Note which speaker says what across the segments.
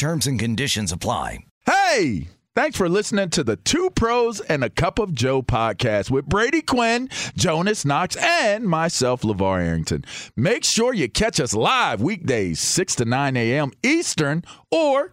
Speaker 1: Terms and conditions apply.
Speaker 2: Hey! Thanks for listening to the Two Pros and a Cup of Joe podcast with Brady Quinn, Jonas Knox, and myself, LeVar Arrington. Make sure you catch us live weekdays, 6 to 9 a.m. Eastern or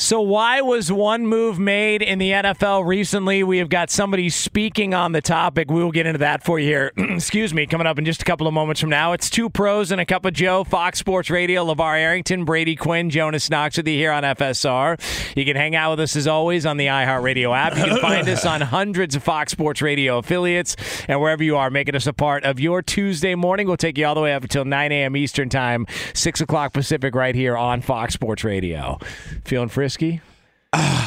Speaker 3: So, why was one move made in the NFL recently? We have got somebody speaking on the topic. We will get into that for you here. Excuse me, coming up in just a couple of moments from now. It's two pros and a cup of Joe, Fox Sports Radio, LeVar Arrington, Brady Quinn, Jonas Knox with you here on FSR. You can hang out with us as always on the iHeartRadio app. You can find us on hundreds of Fox Sports Radio affiliates and wherever you are, making us a part of your Tuesday morning. We'll take you all the way up until 9 a.m. Eastern Time, 6 o'clock Pacific, right here on Fox Sports Radio. Feeling frisky?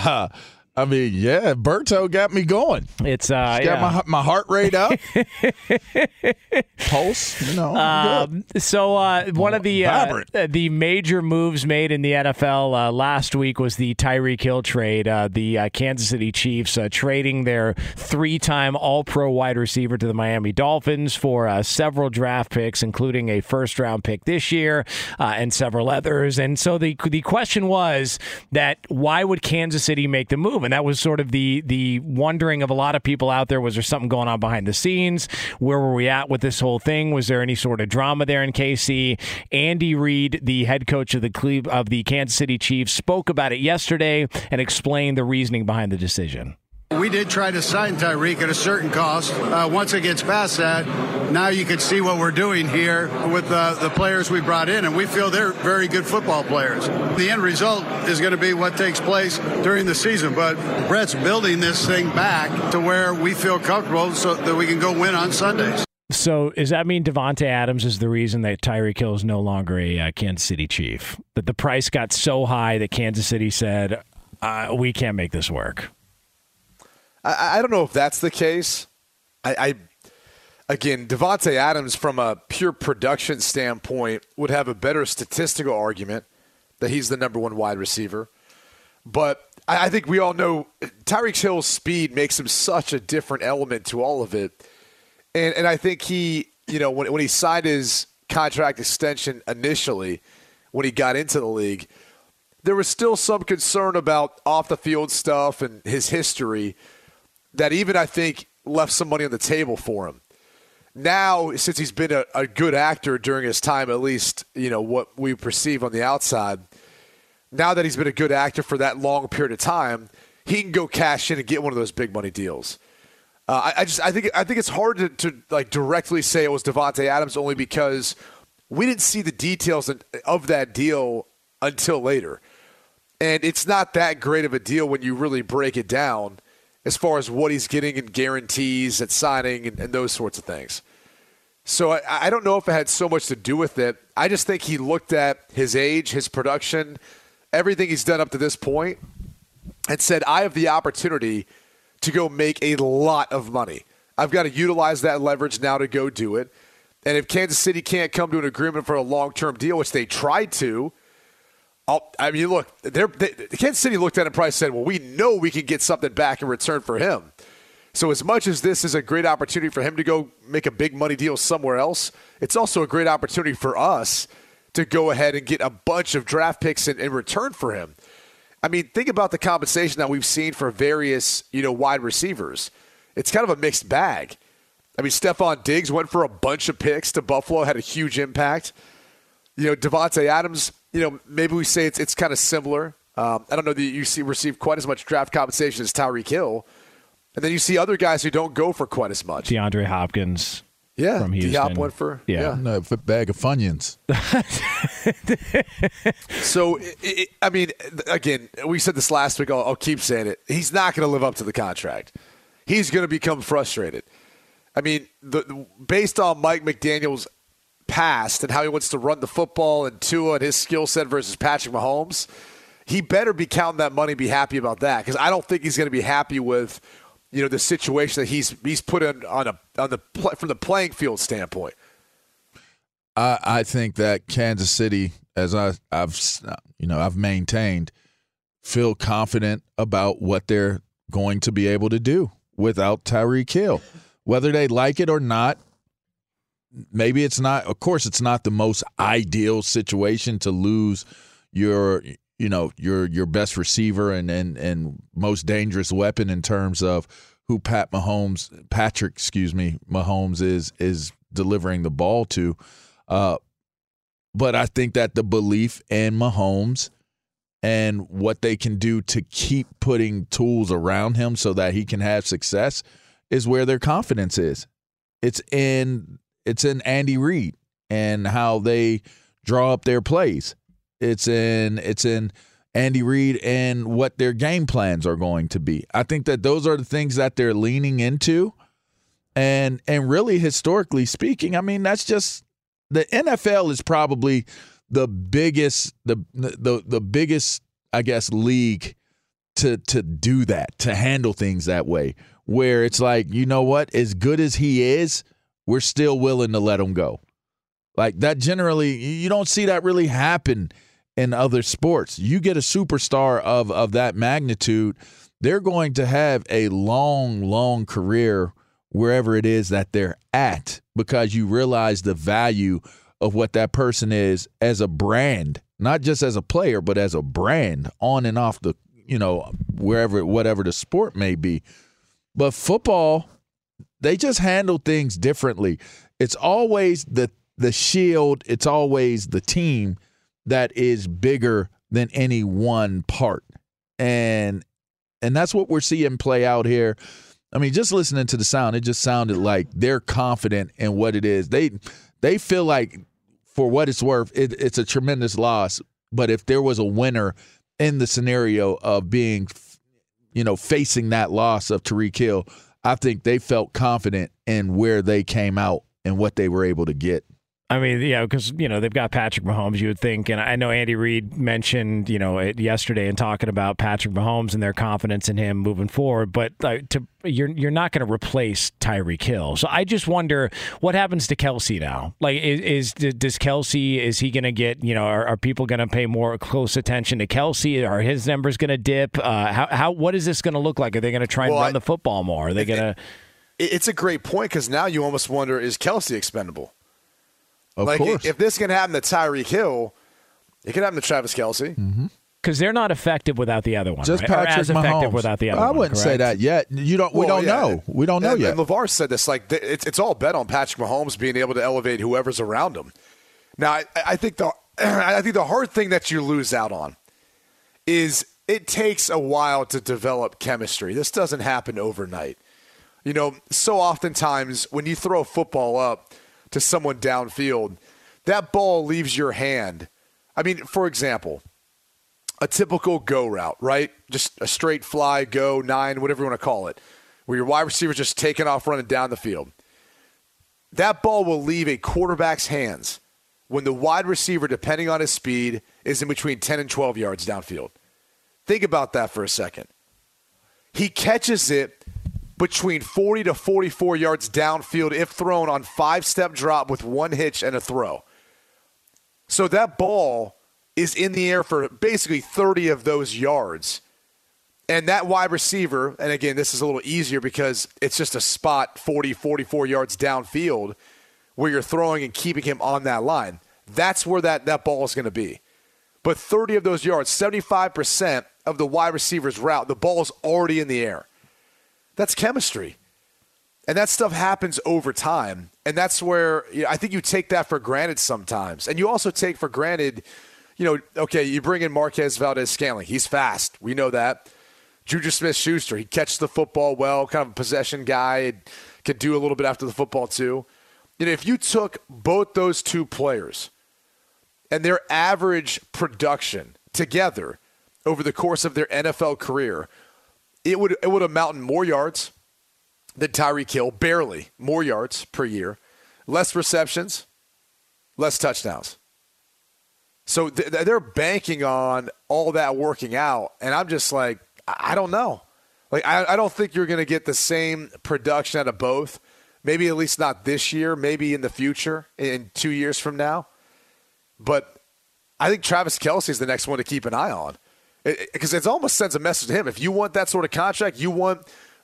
Speaker 2: Uh, I mean, yeah, Berto got me going.
Speaker 3: It's uh,
Speaker 2: got
Speaker 3: yeah.
Speaker 2: my my heart rate up, pulse. You know,
Speaker 3: Um, so uh, one of the uh, the major moves made in the NFL uh, last week was the Tyreek Hill trade. Uh, the uh, Kansas City Chiefs uh, trading their three-time All-Pro wide receiver to the Miami Dolphins for uh, several draft picks, including a first-round pick this year uh, and several others. And so the the question was that why would Kansas City make the move? And that was sort of the the wondering of a lot of people out there. Was there something going on behind the scenes? Where were we at with this whole thing? Was there any sort of drama there in KC? Andy Reid, the head coach of the Cleve- of the Kansas City Chiefs, spoke about it yesterday and explained the reasoning behind the decision.
Speaker 4: We did try to sign Tyreek at a certain cost. Uh, once it gets past that, now you can see what we're doing here with uh, the players we brought in, and we feel they're very good football players. The end result is going to be what takes place during the season, but Brett's building this thing back to where we feel comfortable so that we can go win on Sundays.
Speaker 3: So, does that mean Davante Adams is the reason that Tyreek Hill is no longer a uh, Kansas City Chief? That the price got so high that Kansas City said, uh, "We can't make this work."
Speaker 5: I, I don't know if that's the case. I, I again, Davante Adams, from a pure production standpoint, would have a better statistical argument that he's the number one wide receiver. But I, I think we all know Tyreek Hill's speed makes him such a different element to all of it. And and I think he, you know, when when he signed his contract extension initially, when he got into the league, there was still some concern about off the field stuff and his history that even I think left some money on the table for him. Now, since he's been a, a good actor during his time, at least, you know, what we perceive on the outside, now that he's been a good actor for that long period of time, he can go cash in and get one of those big money deals. Uh, I, I just I think I think it's hard to, to like directly say it was Davante Adams only because we didn't see the details of that deal until later, and it's not that great of a deal when you really break it down as far as what he's getting in guarantees at signing and, and those sorts of things. So I, I don't know if it had so much to do with it. I just think he looked at his age, his production, everything he's done up to this point, and said, "I have the opportunity." to go make a lot of money. I've got to utilize that leverage now to go do it. And if Kansas City can't come to an agreement for a long term deal, which they tried to, I'll, i mean, look, they, Kansas City looked at and probably said, well, we know we can get something back in return for him. So, as much as this is a great opportunity for him to go make a big money deal somewhere else, it's also a great opportunity for us to go ahead and get a bunch of draft picks in, in return for him. I mean, think about the compensation that we've seen for various, you know, wide receivers. It's kind of a mixed bag. I mean, Stefon Diggs went for a bunch of picks to Buffalo, had a huge impact. You know, Davante Adams, you know, maybe we say it's it's kind of similar. Um, I don't know that you see receive quite as much draft compensation as Tyreek Hill. And then you see other guys who don't go for quite as much.
Speaker 3: DeAndre Hopkins.
Speaker 5: Yeah,
Speaker 3: from Houston.
Speaker 5: D-Hop went for
Speaker 3: yeah,
Speaker 5: yeah.
Speaker 2: No, a bag of Funyuns.
Speaker 5: so, it, it, I mean, again, we said this last week. I'll, I'll keep saying it. He's not going to live up to the contract. He's going to become frustrated. I mean, the, the, based on Mike McDaniel's past and how he wants to run the football and Tua and his skill set versus Patrick Mahomes, he better be counting that money, be happy about that because I don't think he's going to be happy with you know the situation that he's he's put in on a on the from the playing field standpoint.
Speaker 2: I I think that Kansas City, as I I've you know I've maintained, feel confident about what they're going to be able to do without Tyreek Hill, whether they like it or not. Maybe it's not. Of course, it's not the most ideal situation to lose your you know your your best receiver and and and most dangerous weapon in terms of who Pat Mahomes Patrick excuse me Mahomes is is delivering the ball to uh but I think that the belief in Mahomes and what they can do to keep putting tools around him so that he can have success is where their confidence is. It's in it's in Andy Reid and how they draw up their plays. It's in it's in Andy Reid and what their game plans are going to be. I think that those are the things that they're leaning into. And and really historically speaking, I mean that's just the NFL is probably the biggest the the the biggest I guess league to to do that, to handle things that way where it's like, you know what, as good as he is, we're still willing to let him go. Like that generally you don't see that really happen in other sports. You get a superstar of of that magnitude, they're going to have a long, long career wherever it is that they're at because you realize the value of what that person is as a brand, not just as a player, but as a brand on and off the, you know, wherever whatever the sport may be. But football, they just handle things differently. It's always the the shield, it's always the team that is bigger than any one part. And and that's what we're seeing play out here. I mean, just listening to the sound, it just sounded like they're confident in what it is. They they feel like for what it's worth, it, it's a tremendous loss. But if there was a winner in the scenario of being, you know, facing that loss of Tyreek Hill, I think they felt confident in where they came out and what they were able to get.
Speaker 3: I mean, yeah, because you know they've got Patrick Mahomes. You would think, and I know Andy Reid mentioned you know it yesterday in talking about Patrick Mahomes and their confidence in him moving forward. But uh, to you're you're not going to replace Tyreek Hill. So I just wonder what happens to Kelce now. Like, is, is does Kelce is he going to get you know are, are people going to pay more close attention to Kelce? Are his numbers going to dip? Uh, how how what is this going to look like? Are they going to try and well, run I, the football more? Are they going to?
Speaker 5: It's a great point because now you almost wonder is Kelce expendable?
Speaker 2: Of
Speaker 5: like
Speaker 2: course.
Speaker 5: if this can happen to Tyreek Hill, it can happen to Travis Kelce.
Speaker 2: Mm-hmm
Speaker 3: because they're not effective without the other one.
Speaker 2: Just
Speaker 3: right?
Speaker 2: Patrick
Speaker 3: or as
Speaker 2: Mahomes.
Speaker 3: effective without the other
Speaker 2: I
Speaker 3: one.
Speaker 2: wouldn't
Speaker 3: correct?
Speaker 2: say that yet. You don't. We
Speaker 5: Well,
Speaker 2: don't
Speaker 5: yeah.
Speaker 2: know. We don't know
Speaker 5: and,
Speaker 2: yet.
Speaker 5: And Levar said this like it's it's all bet on Patrick Mahomes being able to elevate whoever's around him. Now, I, I think the I think the hard thing that you lose out on is it takes a while to develop chemistry. This doesn't happen overnight. You know, so oftentimes when you throw a football up to someone downfield, that ball leaves your hand. I mean, for example, a typical go route, right? Just a straight fly, go, nine, whatever you want to call it, where your wide receiver's just taking off running down the field. That ball will leave a quarterback's hands when the wide receiver, depending on his speed, is in between 10 and 12 yards downfield. Think about that for a second. He catches it between 40 to 44 yards downfield if thrown on five step drop with one hitch and a throw. So that ball is in the air for basically 30 of those yards. And that wide receiver, and again, this is a little easier because it's just a spot 40, 44 yards downfield where you're throwing and keeping him on that line. That's where that, that ball is going to be. But 30 of those yards, 75% of the wide receiver's route, the ball is already in the air. That's chemistry. And that stuff happens over time. And that's where you know, I think you take that for granted sometimes. And you also take for granted, you know, okay, you bring in Marquez Valdes Scantling. He's fast. We know that. Juju Smith Schuster, he catches the football well, kind of a possession guy, could do a little bit after the football too. You know, if you took both those two players and their average production together over the course of their NFL career, it would it would amount in more yards than Tyreek Hill, barely more yards per year, less receptions, less touchdowns. So th- they're banking on all that working out, and I'm just like, I don't know. Like I, I don't think you're going to get the same production out of both. Maybe at least not this year. Maybe in the future, in two years from now. But I think Travis Kelce is the next one to keep an eye on because it, it, it almost sends a message to him. If you want that sort of contract, you want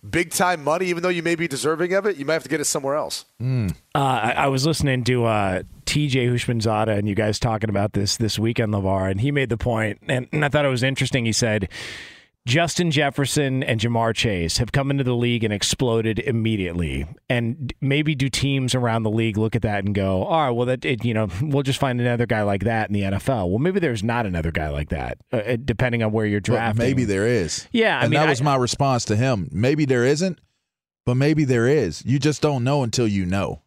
Speaker 5: big time money, even though you may be deserving of it, you might have to get it somewhere else.
Speaker 3: Mm. Uh, I, I, was listening to uh, TJ Houshmandzadeh and you guys talking about this this weekend, LeVar, and he made the point, and, and I thought it was interesting. He said, Justin Jefferson and Ja'Marr Chase have come into the league and exploded immediately. And maybe do teams around the league look at that and go, "All right, well, that it, you know, we'll just find another guy like that in the NFL." Well, maybe there's not another guy like that, uh, depending on where you're drafting.
Speaker 2: Well, maybe there is.
Speaker 3: Yeah, I
Speaker 2: and
Speaker 3: mean,
Speaker 2: that was
Speaker 3: I,
Speaker 2: my response to him. Maybe there isn't, but maybe there is. You just don't know until you know.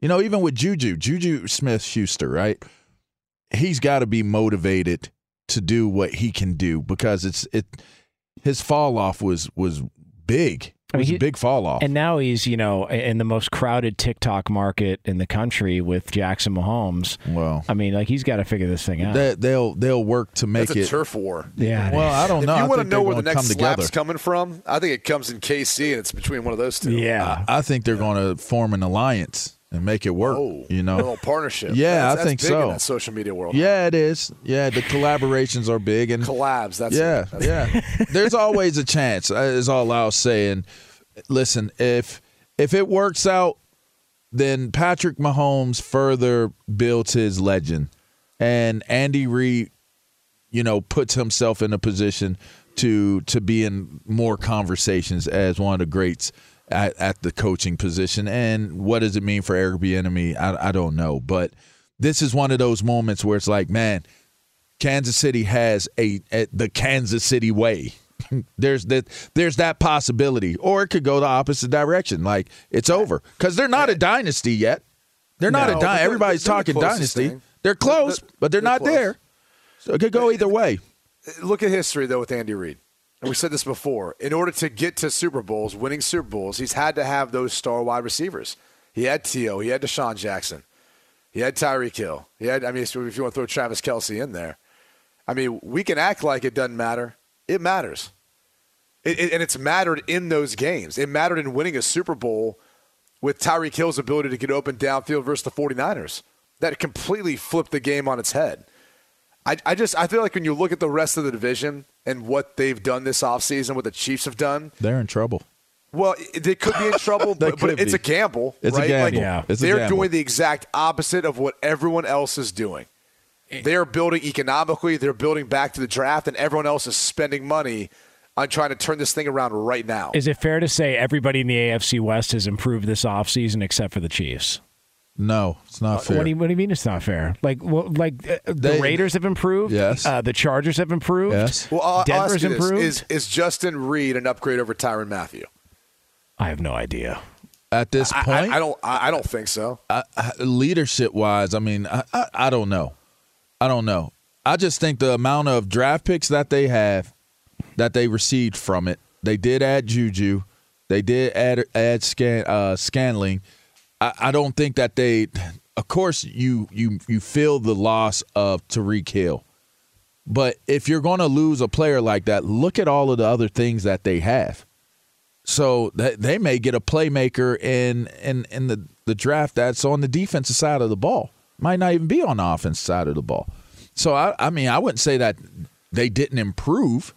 Speaker 2: You know, even with Juju, Juju Smith Schuster, right? He's got to be motivated to do what he can do because it's it his fall off was was big. It was I mean, he, a big fall off.
Speaker 3: And now he's, you know, in the most crowded TikTok market in the country with Jackson Mahomes.
Speaker 2: Well,
Speaker 3: I mean, like he's got to figure this thing out.
Speaker 2: They, will they'll work to make
Speaker 5: That's
Speaker 2: it
Speaker 5: a turf war.
Speaker 3: Yeah.
Speaker 2: Well, I don't know.
Speaker 5: If you
Speaker 2: I
Speaker 5: want to know where
Speaker 2: the
Speaker 5: next
Speaker 2: slap's
Speaker 5: coming from, I think it comes in KC, and it's between one of those two.
Speaker 3: Yeah.
Speaker 2: I, I think they're going to form an alliance and make it work.
Speaker 5: Oh,
Speaker 2: you know,
Speaker 5: a little partnership.
Speaker 2: Yeah,
Speaker 5: that's,
Speaker 2: I think
Speaker 5: big
Speaker 2: so.
Speaker 5: In that social media world.
Speaker 2: Yeah, it is. Yeah, the collaborations are big and
Speaker 5: collabs. That's
Speaker 2: yeah.
Speaker 5: That's
Speaker 2: yeah. There's always a chance. uh, Is all I'll say. And listen, if if it works out, then Patrick Mahomes further builds his legend, and Andy Reid, you know, puts himself in a position to to be in more conversations as one of the greats at, at the coaching position. And what does it mean for Eric Bieniemy? I, I don't know, but this is one of those moments where it's like, man, Kansas City has a, a the Kansas City way. there's that there's that possibility, or it could go the opposite direction. Like it's over because they're not a dynasty yet. They're not
Speaker 5: No,
Speaker 2: a dynasty. Everybody's
Speaker 5: the
Speaker 2: talking
Speaker 5: closest
Speaker 2: dynasty.
Speaker 5: thing.
Speaker 2: They're close,
Speaker 5: They're-
Speaker 2: but they're,
Speaker 5: they're
Speaker 2: not
Speaker 5: close.
Speaker 2: there. So it could go either way.
Speaker 5: Look at history though with Andy Reid. And we said this before. In order to get to Super Bowls, winning Super Bowls, he's had to have those star wide receivers. He had T.O., he had DeSean Jackson, he had Tyreek Hill. He had, I mean, if you want to throw Travis Kelce in there, I mean, we can act like it doesn't matter. It matters. It, it, and it's mattered in those games. It mattered in winning a Super Bowl with Tyreek Hill's ability to get open downfield versus the 49ers. That completely flipped the game on its head. I, I just I feel like when you look at the rest of the division and what they've done this offseason, what the Chiefs have done,
Speaker 2: They're in trouble.
Speaker 5: well, they could be in trouble, but, but it's
Speaker 2: be.
Speaker 5: a gamble.
Speaker 2: It's a gamble.
Speaker 5: Like,
Speaker 3: Yeah.
Speaker 2: It's
Speaker 5: they're
Speaker 2: gamble.
Speaker 5: doing the exact opposite of what everyone else is doing. They're building economically. They're building back to the draft, and everyone else is spending money on trying to turn this thing around right now.
Speaker 3: Is it fair to say everybody in the AFC West has improved this offseason except for the Chiefs?
Speaker 2: No, it's not fair.
Speaker 3: What do you What do you mean it's not fair? Like, well, like uh, the
Speaker 2: They-
Speaker 3: Raiders have improved.
Speaker 2: Yes.
Speaker 3: Uh, the Chargers have improved.
Speaker 2: Yes.
Speaker 5: well, I'll, I'll ask
Speaker 3: Denver's
Speaker 5: you this.
Speaker 3: improved.
Speaker 5: Is is Justin Reid an upgrade over Tyrann Mathieu?
Speaker 3: I have no idea.
Speaker 2: At this
Speaker 5: I,
Speaker 2: point,
Speaker 5: I, I don't. I, I don't think so.
Speaker 2: I, I, leadership wise, I mean, I, I, I don't know. I don't know. I just think the amount of draft picks that they have, that they received from it, they did add Juju, they did add add Scan uh, Scantling. I, I don't think that they. Of course, you you you feel the loss of Tyreek Hill, but if you're going to lose a player like that, look at all of the other things that they have. So that they may get a playmaker in in in the the draft that's on the defensive side of the ball. Might not even be on the offensive side of the ball. So I I mean I wouldn't say that they didn't improve.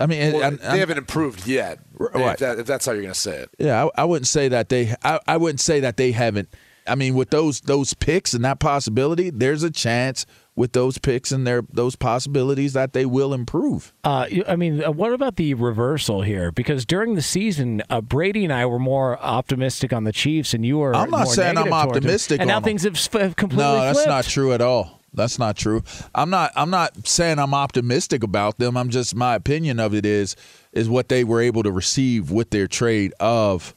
Speaker 2: I mean
Speaker 5: Well,
Speaker 2: I-
Speaker 5: they
Speaker 2: I'm-
Speaker 5: haven't improved yet.
Speaker 2: Right.
Speaker 5: If, that, if that's how you're going to say it.
Speaker 2: Yeah, I, I wouldn't say that they. I, I wouldn't say that they haven't. I mean, with those those picks and that possibility, there's a chance with those picks and their those possibilities that they will improve.
Speaker 3: Uh, I mean, uh, what about the reversal here? Because during the season, uh, Brady and I were more optimistic on the Chiefs, and you were.
Speaker 2: I'm not
Speaker 3: more
Speaker 2: saying I'm
Speaker 3: negative towards them.
Speaker 2: optimistic
Speaker 3: And now
Speaker 2: them.
Speaker 3: things have, s- have completely
Speaker 2: No, that's
Speaker 3: flipped.
Speaker 2: not true at all. That's not true. I'm not. I'm not saying I'm optimistic about them. I'm just my opinion of it is is what they were able to receive with their trade of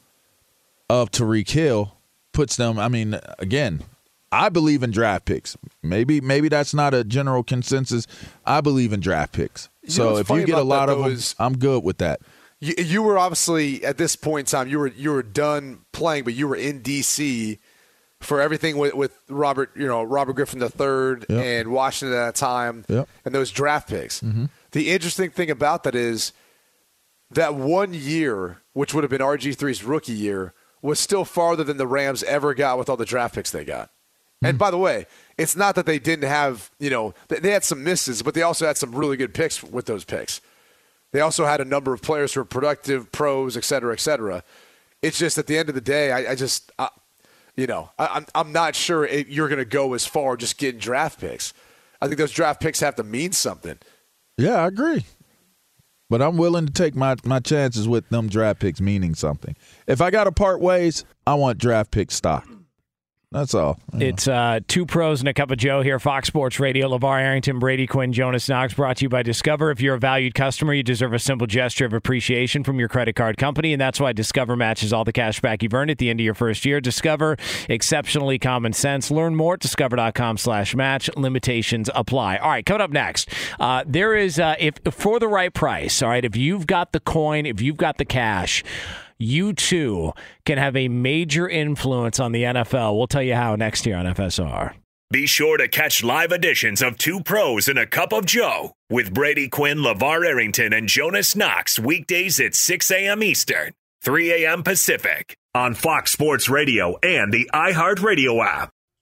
Speaker 2: of Tyreek Hill puts them. I mean, again, I believe in draft picks. Maybe maybe that's not a general consensus. I believe in draft picks.
Speaker 5: You
Speaker 2: so if you get a lot
Speaker 5: that,
Speaker 2: of them,
Speaker 5: is-
Speaker 2: I'm good with that.
Speaker 5: You, you were obviously at this point in time you were you were done playing, but you were in D.C. for everything with, with Robert, you know Robert Griffin III
Speaker 2: Yep.
Speaker 5: and Washington at that time,
Speaker 2: Yep.
Speaker 5: and those draft picks.
Speaker 2: Mm-hmm.
Speaker 5: The interesting thing about that is that one year, which would have been RG3's rookie year, was still farther than the Rams ever got with all the draft picks they got.
Speaker 2: Hmm.
Speaker 5: And by the way, it's not that they didn't have, you know, they- they had some misses, but they also had some really good picks with those picks. They also had a number of players who were productive, pros, et cetera, et cetera. It's just at the end of the day, I, I just, I, you know, I, I'm I'm not sure it, you're going to go as far just getting draft picks. I think those draft picks have to mean something.
Speaker 2: Yeah, I agree. But I'm willing to take my, my chances with them draft picks meaning something. If I got to part ways, I want draft pick stock. That's all.
Speaker 3: It's uh, two pros and a cup of Joe here, Fox Sports Radio. LeVar Arrington, Brady Quinn, Jonas Knox, brought to you by Discover. If you're a valued customer, you deserve a simple gesture of appreciation from your credit card company, and that's why Discover matches all the cash back you've earned at the end of your first year. Discover, exceptionally common sense. Learn more at discover.com slash match. Limitations apply. All right, coming up next, uh, there is, uh, if for the right price, all right, if you've got the coin, if you've got the cash, you too can have a major influence on the NFL. We'll tell you how next year on FSR.
Speaker 6: Be sure to catch live editions of Two Pros and a Cup of Joe with Brady Quinn, LeVar Arrington, and Jonas Knox weekdays at 6 a.m. Eastern, 3 a.m. Pacific on Fox Sports Radio and the iHeartRadio app.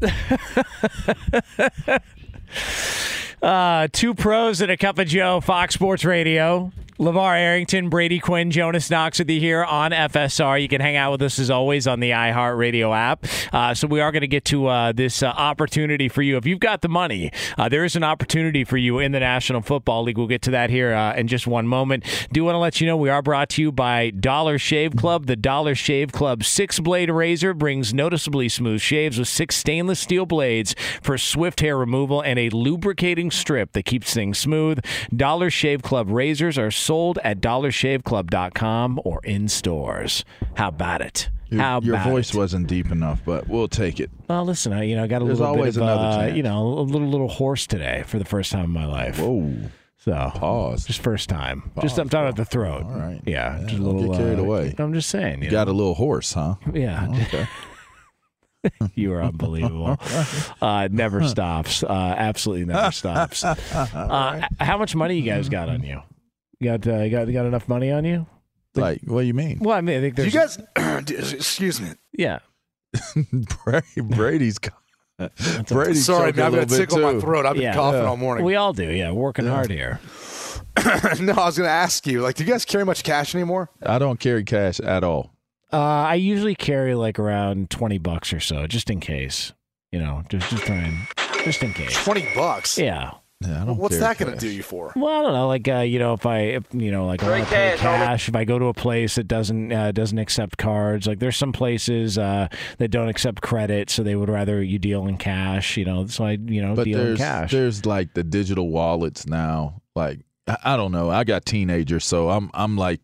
Speaker 3: uh, two pros and a cup of Joe, Fox Sports Radio. LeVar Arrington, Brady Quinn, Jonas Knox with you here on FSR. You can hang out with us as always on the iHeartRadio app. Uh, so we are going to get to uh, this uh, opportunity for you. If you've got the money, uh, there is an opportunity for you in the National Football League. We'll get to that here uh, in just one moment. Do want to let you know we are brought to you by Dollar Shave Club. The Dollar Shave Club six blade razor brings noticeably smooth shaves with six stainless steel blades for swift hair removal and a lubricating strip that keeps things smooth. Dollar Shave Club razors are sold at dollarshaveclub.com or in stores. How about it?
Speaker 2: Your,
Speaker 3: How
Speaker 2: your voice
Speaker 3: it?
Speaker 2: wasn't deep enough, but we'll take it.
Speaker 3: Well, listen, I, you know, I got a
Speaker 2: There's
Speaker 3: little
Speaker 2: always
Speaker 3: bit of,
Speaker 2: another
Speaker 3: uh, you know, a little little horse today for the first time in my life.
Speaker 2: Whoa.
Speaker 3: So
Speaker 2: Pause.
Speaker 3: just first time. just I'm talking about the throat.
Speaker 2: All right.
Speaker 3: Yeah,
Speaker 2: Yeah,
Speaker 3: just a little
Speaker 2: get carried
Speaker 3: uh,
Speaker 2: away.
Speaker 3: I'm just saying. You,
Speaker 2: You got a little horse, huh?
Speaker 3: yeah.
Speaker 2: Okay.
Speaker 3: you are unbelievable. uh, never stops. Uh, absolutely never stops. Uh, How much money you guys got on you? You got uh, you got you got enough money on you?
Speaker 2: like, what do you mean?
Speaker 3: Well, I mean, I think
Speaker 5: Do you
Speaker 3: there's
Speaker 5: guys, excuse me.
Speaker 3: yeah.
Speaker 2: Brady, Brady's. Brady's
Speaker 5: Sorry,
Speaker 2: choking
Speaker 5: man,
Speaker 2: a
Speaker 5: I've got
Speaker 2: little bit
Speaker 5: tickle in my
Speaker 2: too.
Speaker 5: throat. I've been
Speaker 3: Yeah.
Speaker 5: coughing
Speaker 2: Yeah.
Speaker 5: all morning.
Speaker 3: We all do. Yeah, working hard here.
Speaker 5: no, I was going to ask you, like, do you guys carry much cash anymore?
Speaker 2: I don't carry cash at all.
Speaker 3: Uh, I usually carry like around twenty bucks or so, just in case. You know, just just trying, just in case.
Speaker 5: 20 bucks.
Speaker 3: Yeah.
Speaker 2: Yeah, I don't
Speaker 5: What's that going to do you for?
Speaker 3: Well, I don't know. Like, uh, you know, if I, if, you know, like I want to pay cash, if I go to a place that doesn't uh, doesn't accept cards, like there's some places uh, that don't accept credit, so they would rather you deal in cash. You know, so I, you know,
Speaker 2: But
Speaker 3: deal in
Speaker 2: there's
Speaker 3: cash.
Speaker 2: there's like the digital wallets now. Like I, I don't know. I got teenagers, so I'm I'm like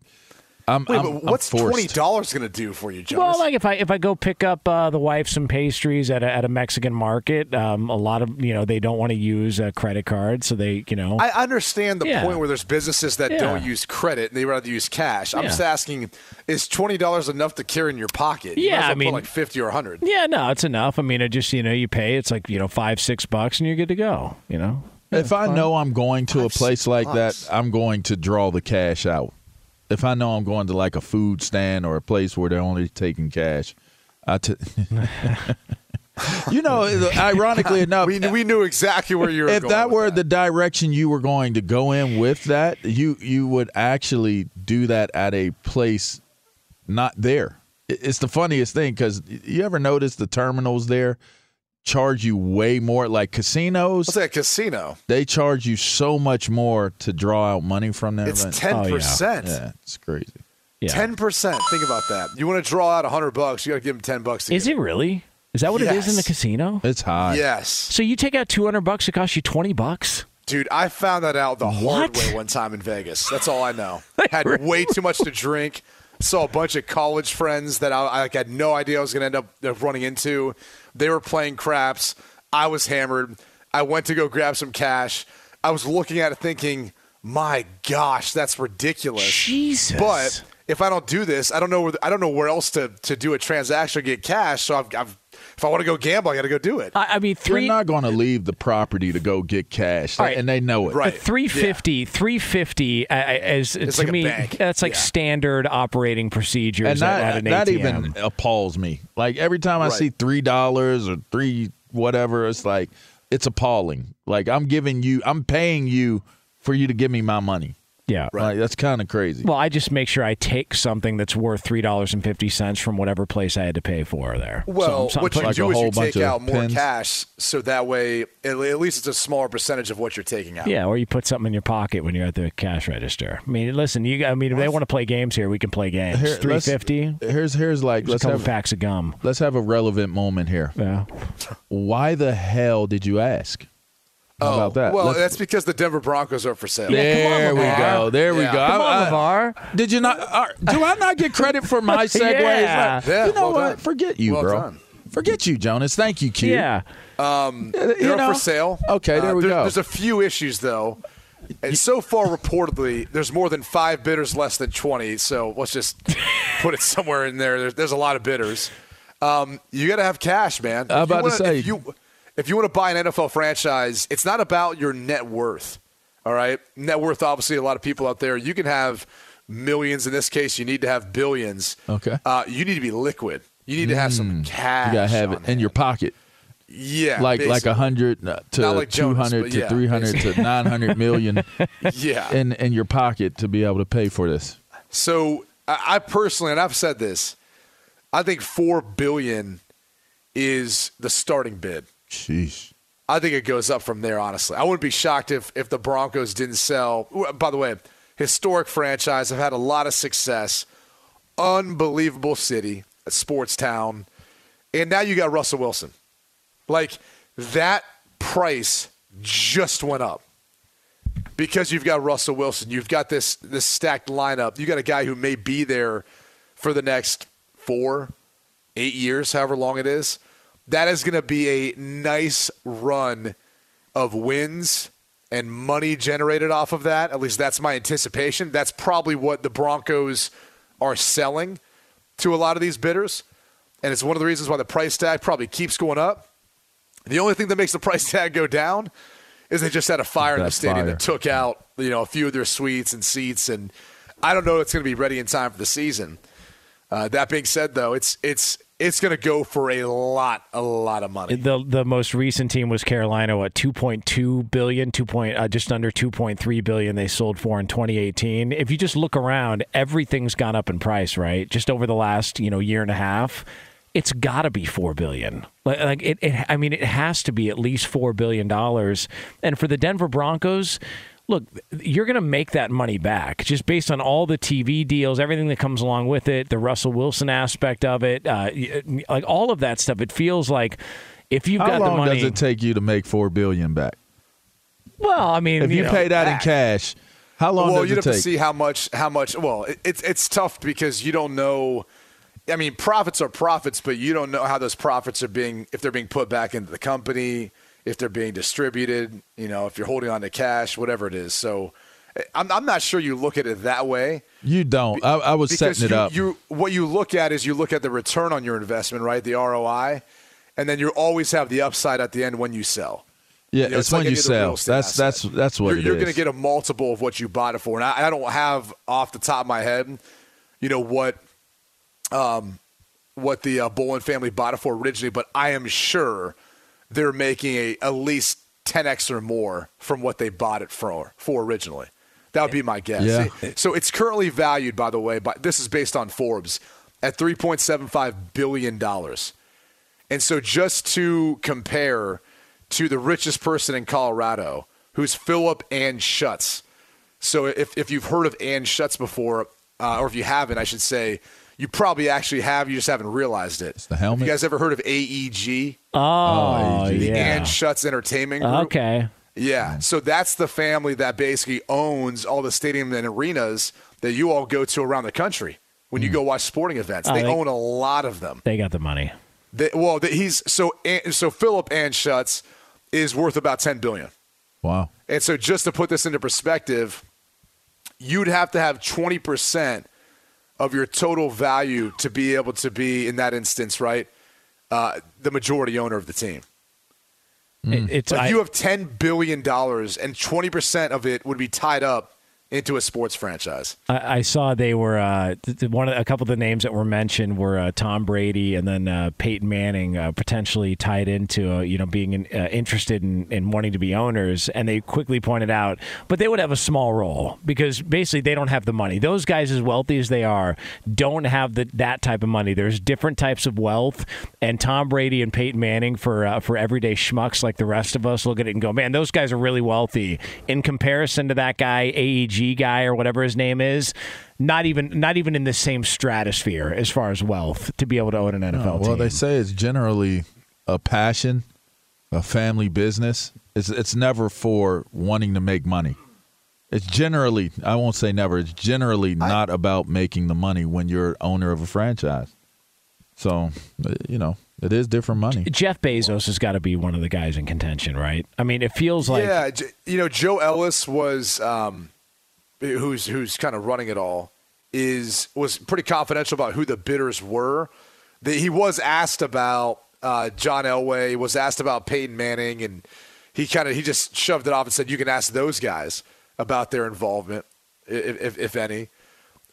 Speaker 2: I'm
Speaker 5: Wait,
Speaker 2: I'm,
Speaker 5: but
Speaker 2: I'm
Speaker 5: what's twenty dollars going to do for you, Jonas?
Speaker 3: Well, like if I if I go pick up uh, the wife some pastries at a, at a Mexican market, um, a lot of you know they don't want to use a credit card, so they you know
Speaker 5: I understand the
Speaker 3: Yeah.
Speaker 5: point where there's businesses that
Speaker 3: Yeah.
Speaker 5: don't use credit and they rather use cash. I'm
Speaker 3: Yeah.
Speaker 5: just asking, is twenty dollars enough to carry in your pocket? You
Speaker 3: Yeah,
Speaker 5: might as well
Speaker 3: I
Speaker 5: put
Speaker 3: mean-
Speaker 5: like fifty or hundred.
Speaker 3: yeah no it's enough. I mean it just you know you pay it's like you know five six bucks and you're good to go. You know
Speaker 2: If I know I'm going to a place like
Speaker 5: bucks.
Speaker 2: that, I'm going to draw the cash out. If I know I'm going to like a food stand or a place where they're only taking cash, I t- you know, ironically enough,
Speaker 5: we, we knew exactly where you were
Speaker 2: if that were
Speaker 5: that.
Speaker 2: the direction you were going to go in with that, you you would actually do that at a place not there. It's the funniest thing because you ever notice the terminals there charge you way more, like casinos.
Speaker 5: It's like a casino.
Speaker 2: They charge you so much more to draw out money from them.
Speaker 5: It's
Speaker 2: Like-
Speaker 5: ten oh, percent.
Speaker 2: Yeah, it's crazy.
Speaker 3: Yeah.
Speaker 5: Ten percent. Think about that. You want to draw out hundred bucks, you got to give them ten bucks. To
Speaker 3: Is
Speaker 5: get
Speaker 3: it really? Is that what it is in the casino?
Speaker 2: It's high.
Speaker 5: Yes,
Speaker 3: So you take out 200 bucks, it costs you 20 bucks?
Speaker 5: dude. I found that out the hard way one time in Vegas. That's all I know. Had way too much to drink. Saw a bunch of college friends that I, I like, had no idea I was going to end up uh, running into. They were playing craps. I was hammered. I went to go grab some cash. I was looking at it thinking, my gosh, that's ridiculous.
Speaker 3: Jesus.
Speaker 5: But if I don't do this, I don't know where I don't know where else to, to do a transaction or get cash. So I've, I've if I want to go gamble, I got to go do it.
Speaker 3: I, I mean,
Speaker 2: You're not going to leave the property to go get cash,
Speaker 3: All right.
Speaker 2: and they know it.
Speaker 5: Right.
Speaker 3: But 350, 350 uh, is
Speaker 5: It's
Speaker 3: to
Speaker 5: like
Speaker 3: me that's like
Speaker 5: Yeah.
Speaker 3: standard operating procedures
Speaker 2: and
Speaker 3: at,
Speaker 2: that,
Speaker 3: at an
Speaker 2: that
Speaker 3: ATM.
Speaker 2: even appalls me. Like every time I
Speaker 5: Right.
Speaker 2: see three dollars or three whatever, it's like it's appalling. Like I'm giving you, I'm paying you for you to give me my money.
Speaker 3: Yeah.
Speaker 2: Like that's kind of crazy.
Speaker 3: Well, I just make sure I take something that's worth three dollars and fifty cents from whatever place I had to pay for there.
Speaker 5: Well,
Speaker 3: So I'm-
Speaker 5: what you
Speaker 3: I'm
Speaker 2: like
Speaker 5: do
Speaker 2: a
Speaker 5: is you
Speaker 2: whole bunch
Speaker 5: take out more
Speaker 2: pins.
Speaker 5: cash, so that way at, at least it's a smaller percentage of what you're taking out.
Speaker 3: Yeah, or you put something in your pocket when you're at the cash register. I mean, listen, you. I mean, if they want to play games here, we can play games.
Speaker 2: Here,
Speaker 3: Three
Speaker 2: let's- Here's here's like
Speaker 3: Just a
Speaker 2: let's
Speaker 3: couple
Speaker 2: have
Speaker 3: packs of gum.
Speaker 2: let's have a relevant moment here.
Speaker 3: Yeah.
Speaker 2: Why the hell did you ask? How
Speaker 5: Oh,
Speaker 2: about that?
Speaker 5: Well,
Speaker 2: Let's-
Speaker 5: that's because the Denver Broncos are for sale.
Speaker 3: Yeah, come on,
Speaker 2: there we go. There we go.
Speaker 3: Come
Speaker 2: I-
Speaker 3: on,
Speaker 2: I-
Speaker 3: LeVar.
Speaker 2: Did you not? uh, do I not get credit for my segues?
Speaker 3: Yeah.
Speaker 2: Like,
Speaker 5: Yeah,
Speaker 2: you know
Speaker 5: well
Speaker 2: what?
Speaker 5: done.
Speaker 2: Forget you,
Speaker 5: Well
Speaker 2: bro.
Speaker 5: done.
Speaker 2: Forget you, Jonas. Thank you, Q.
Speaker 3: Yeah.
Speaker 5: Um,
Speaker 2: you
Speaker 5: they're
Speaker 2: know.
Speaker 5: for sale.
Speaker 2: Okay, there we
Speaker 5: there-
Speaker 2: go.
Speaker 5: There's a few issues though, and so far reportedly, there's more than five bidders, less than twenty. So let's just put it somewhere in there. There's, there's a lot of bidders. Um, you got to have cash, man.
Speaker 2: I'm
Speaker 5: If you
Speaker 2: about to
Speaker 5: wanna-
Speaker 2: say-
Speaker 5: if you if you want to buy an NFL franchise, it's not about your net worth. All right, net worth. Obviously, a lot of people out there. You can have millions. In this case, you need to have billions.
Speaker 2: Okay.
Speaker 5: Uh, you need to be liquid. You need to have some cash.
Speaker 2: Mm. You gotta have it
Speaker 5: on
Speaker 2: in your pocket,
Speaker 5: yeah,
Speaker 2: like like
Speaker 5: basically.
Speaker 2: a hundred uh, to
Speaker 5: like
Speaker 2: two
Speaker 5: Jonas,
Speaker 2: to
Speaker 5: yeah,
Speaker 2: three hundred to nine hundred million
Speaker 5: yeah.
Speaker 2: in in your pocket to be able to pay for this.
Speaker 5: So I, I personally, and I've said this, I think four billion is the starting bid.
Speaker 2: Sheesh.
Speaker 5: I think it goes up from there. Honestly, I wouldn't be shocked if if the Broncos didn't sell. By the way, historic franchise. have had a lot of success. Unbelievable city, a sports town, and now you got Russell Wilson. Like that price just went up because you've got Russell Wilson. You've got this this stacked lineup. You got a guy who may be there for the next four, eight years, however long it is. That is going to be a nice run of wins and money generated off of that. At least that's my anticipation. That's probably what the Broncos are selling to a lot of these bidders. And it's one of the reasons why the price tag probably keeps going up. The only thing that makes the price tag go down is they just had a fire in the stadium
Speaker 2: fire.
Speaker 5: that took out you know a few of their suites and seats, and I don't know if it's going to be ready in time for the season. Uh, that being said, though, it's it's it's going to go for a lot, a lot of money.
Speaker 3: The the most recent team was Carolina. What two point two billion, two point uh, just under two point three billion they sold for in 2018. If you just look around, everything's gone up in price, right? Just over the last you know year and a half, it's got to be four billion. Like, like it, it, I mean, it has to be at least four billion dollars. And for the Denver Broncos. Look, you're going to make that money back just based on all the TV deals, everything that comes along with it, the Russell Wilson aspect of it, uh, like all of that stuff. It feels like if you've
Speaker 2: How
Speaker 3: got the money,
Speaker 2: does it take you to make four billion back?
Speaker 3: well, I mean,
Speaker 2: If you,
Speaker 3: know,
Speaker 2: pay that
Speaker 5: back.
Speaker 2: in cash, how long
Speaker 5: well, you'd have
Speaker 2: take?
Speaker 5: to see how much how much. Well, it, it's it's tough because you don't know. I mean, profits are profits, but you don't know how those profits are being if they're being put back into the company, if they're being distributed. You know, if you're holding on to cash, whatever it is. So, I'm I'm not sure you look at it that way.
Speaker 2: You don't. I, I was setting it
Speaker 5: you,
Speaker 2: up.
Speaker 5: You what you look at is you look at the return on your investment, right? The ROI, and then you always have the upside at the end when you sell.
Speaker 2: Yeah,
Speaker 5: You know,
Speaker 2: it's,
Speaker 5: like
Speaker 2: when
Speaker 5: any
Speaker 2: you sell. That's
Speaker 5: asset.
Speaker 2: that's that's what
Speaker 5: you're, you're going to get a multiple of what you bought it for. And I, I don't have off the top of my head, you know what, um, what the uh, Bowlen family bought it for originally, but I am sure they're making a at least 10x or more from what they bought it for for originally. That would be my guess.
Speaker 2: Yeah.
Speaker 5: So it's currently valued, by the way, by this is based on Forbes at 3.75 billion dollars. And so just to compare to the richest person in Colorado, who's Philip Anschutz. So if, if you've heard of Ann Schutz before, uh, or if you haven't, I should say, you probably actually have. You just haven't realized it. It's
Speaker 2: the helmet?
Speaker 5: You guys ever heard of AEG?
Speaker 3: Oh, oh
Speaker 2: AEG.
Speaker 5: The
Speaker 3: yeah.
Speaker 5: Ann Schutz Entertainment Group.
Speaker 3: Okay.
Speaker 5: Yeah. So that's the family that basically owns all the stadiums and arenas that you all go to around the country when you hmm. go watch sporting events.
Speaker 3: Oh,
Speaker 5: they
Speaker 3: they-
Speaker 5: own a lot of them.
Speaker 3: They got the money.
Speaker 5: They, well, the, he's so so Philip Anschutz is worth about ten billion.
Speaker 2: wow.
Speaker 5: And so just to put this into perspective, you'd have to have twenty percent of your total value to be able to be in that instance, right? Uh, the majority owner of the team.
Speaker 3: It- it's
Speaker 5: Like
Speaker 3: I-
Speaker 5: you have ten billion dollars, and twenty percent of it would be tied up into a sports franchise.
Speaker 3: I, I saw they were uh, one of a couple of the names that were mentioned were uh, Tom Brady and then uh, Peyton Manning uh, potentially tied into uh, you know being in, uh, interested in, in wanting to be owners, and they quickly pointed out, but they would have a small role because basically they don't have the money. Those guys, as wealthy as they are, don't have the, that type of money. There's different types of wealth, and Tom Brady and Peyton Manning for for everyday schmucks like the rest of us look at it and go, man, those guys are really wealthy in comparison to that guy AEG guy or whatever his name is. Not even not even in the same stratosphere as far as wealth to be able to own an NFL
Speaker 2: Oh, well,
Speaker 3: team.
Speaker 2: they say it's generally a passion, a family business. It's it's never for wanting to make money. It's generally, I won't say never. It's generally not about making the money when you're owner of a franchise. So, uh, you know, it is different money.
Speaker 3: Jeff Bezos has got to be one of the guys in contention, right? I mean, it feels like
Speaker 5: yeah, you know, Joe Ellis was, um, who's who's kind of running it all, is was pretty confidential about who the bidders were. The, he was asked about uh, John Elway, was asked about Peyton Manning, and he kind of he just shoved it off and said, "You can ask those guys about their involvement, if, if, if any."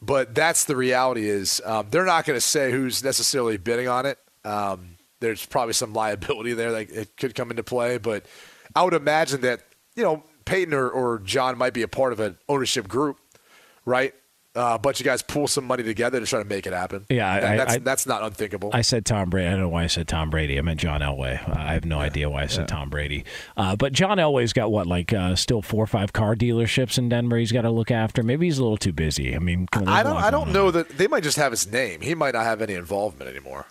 Speaker 5: But that's the reality is um, they're not going to say who's necessarily bidding on it. Um, there's probably some liability there that it could come into play, but I would imagine that you know Peyton or, or John might be a part of an ownership group, right? Uh, a bunch of guys pool some money together to try to make it happen.
Speaker 3: Yeah, I-
Speaker 5: that's
Speaker 3: I-
Speaker 5: that's not unthinkable.
Speaker 3: I said Tom Brady. I don't know why I said Tom Brady. I meant John Elway. I have no idea why I said Tom Brady. Uh, but John Elway's got what, like uh, still four or five car dealerships in Denver. He's got to look after. Maybe he's a little too busy. I mean, come on, there's
Speaker 5: I don't I don't
Speaker 3: on.
Speaker 5: know that they might just have his name. He might not have any involvement anymore.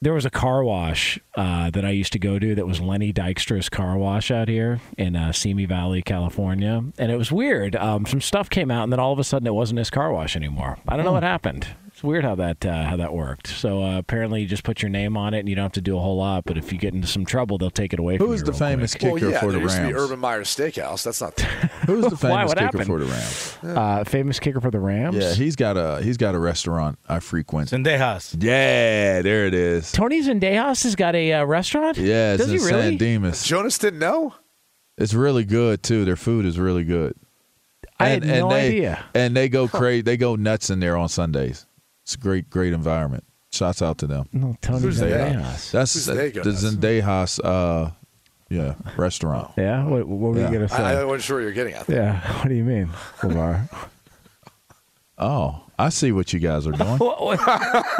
Speaker 3: There was a car wash uh, that I used to go to that was Lenny Dykstra's car wash out here in uh, Simi Valley, California, and it was weird. Um, some stuff came out, and then all of a sudden, it wasn't his car wash anymore. I don't know what happened. It's weird how that uh, how that worked. So uh, apparently, you just put your name on it, and you don't have to do a whole lot. But if you get into some trouble, they'll take it away.
Speaker 2: Who
Speaker 3: from
Speaker 2: is
Speaker 3: you
Speaker 2: the
Speaker 3: real
Speaker 2: famous
Speaker 3: quick.
Speaker 2: kicker
Speaker 5: well, yeah,
Speaker 2: for
Speaker 5: there
Speaker 2: the
Speaker 5: used to be
Speaker 2: Rams?
Speaker 5: Urban Meyer Steakhouse. That's not.
Speaker 2: Who's the famous
Speaker 3: What
Speaker 2: kicker
Speaker 3: happened?
Speaker 2: for the Rams?
Speaker 3: Uh, famous kicker for the Rams.
Speaker 2: Yeah, he's got a he's got a restaurant I frequent.
Speaker 7: Zendejas.
Speaker 2: Yeah, there it is.
Speaker 3: Tony Zendejas has got a uh, restaurant.
Speaker 2: Yeah, it's
Speaker 3: Does
Speaker 2: in
Speaker 3: he really?
Speaker 2: San Dimas.
Speaker 5: Jonas didn't know.
Speaker 2: It's really good too. Their food is really good.
Speaker 3: I had no
Speaker 2: they,
Speaker 3: idea.
Speaker 2: And they go crazy. They go nuts in there on Sundays. It's a great, great environment. Shouts out to them.
Speaker 3: No, Tony
Speaker 5: Who's they?
Speaker 3: Zendejas.
Speaker 2: That's
Speaker 5: Who's
Speaker 2: the,
Speaker 5: they
Speaker 2: the? Zendejas, uh, yeah, restaurant.
Speaker 3: Yeah. What, what were
Speaker 2: Yeah.
Speaker 3: you gonna say?
Speaker 5: I, I wasn't sure what you're getting at.
Speaker 3: yeah. What do you mean, Lamar?
Speaker 2: Oh, I see what you guys are doing.
Speaker 3: What- what-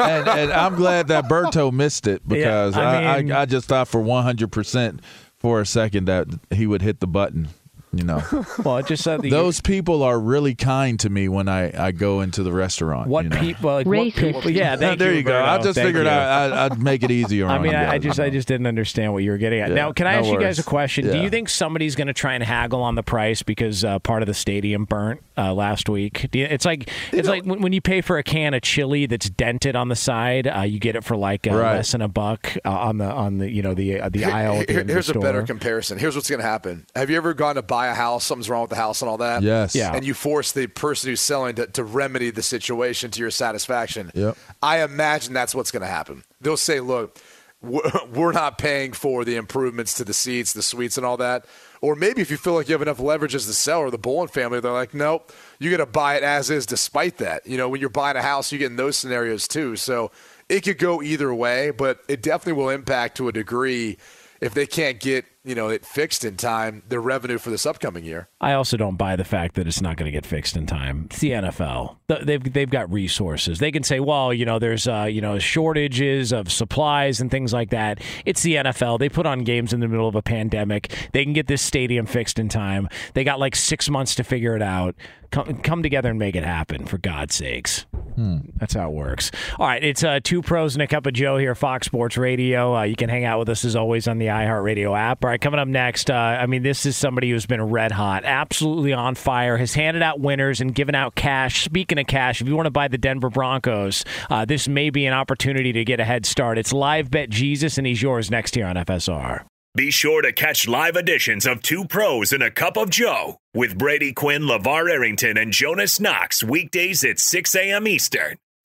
Speaker 2: and, and I'm glad that Berto missed it because
Speaker 3: I
Speaker 2: I, I,
Speaker 3: mean-
Speaker 2: I, just thought for 100% for a second that he would hit the button. You know,
Speaker 3: well, it just said the
Speaker 2: those people are really kind to me when I, I go into the restaurant.
Speaker 3: What
Speaker 2: you know?
Speaker 3: people? Like, what people? Yeah, thank
Speaker 2: there you, go. I
Speaker 3: Roberto.
Speaker 2: just
Speaker 3: Thank
Speaker 2: figured
Speaker 3: you.
Speaker 2: I, I, I'd make it easier.
Speaker 3: I
Speaker 2: on
Speaker 3: mean,
Speaker 2: you
Speaker 3: I, I just,
Speaker 2: know.
Speaker 3: I just didn't understand what you were getting at.
Speaker 2: Yeah,
Speaker 3: now, can I
Speaker 2: no
Speaker 3: ask you guys a question? Do you think somebody's going to try and haggle on the price because uh, part of the stadium burnt uh, last week? Do you, it's like it's like when, when you pay for a can of chili that's dented on the side, uh, you get it for like uh,
Speaker 2: Right.
Speaker 3: less than a buck uh, on the on the you know the uh, the aisle. At the
Speaker 5: here-
Speaker 3: end the
Speaker 5: here's a better comparison. Here's what's going to happen. Have you ever gone to buy a house? Something's wrong with the house and all that.
Speaker 2: Yes.
Speaker 3: Yeah.
Speaker 5: And you force the person who's selling to, to remedy the situation to your satisfaction.
Speaker 2: Yep.
Speaker 5: I imagine that's what's going to happen. They'll say, "Look, we're not paying for the improvements to the seats, the suites, and all that. Or maybe if you feel like you have enough leverage as the seller, the Bowlen family, they're like, nope, you got to buy it as is despite that. You know, when you're buying a house, you get in those scenarios too. So it could go either way, but it definitely will impact to a degree if they can't get you know it fixed in time their revenue for this upcoming year.
Speaker 3: I also don't buy the fact that it's not going to get fixed in time. It's the NFL. They've they've got resources. They can say, well, you know, there's uh, you know shortages of supplies and things like that. It's the NFL. They put on games in the middle of a pandemic. They can get this stadium fixed in time. They got like six months to figure it out. Come, come together and make it happen, for God's sakes. Hmm. That's how it works. All right, it's uh, two pros and a cup of Joe here, Fox Sports Radio. Uh, you can hang out with us as always on the iHeartRadio app. All right, coming up next, uh, I mean, this is somebody who's been red hot, absolutely on fire, has handed out winners and given out cash. Speaking of cash, if you want to buy the Denver Broncos, uh, this may be an opportunity to get a head start. It's live bet Jesus, and he's yours next here on FSR.
Speaker 6: Be sure to catch live editions of Two Pros and a Cup of Joe with Brady Quinn, LaVar Arrington, and Jonas Knox weekdays at 6 a.m. Eastern,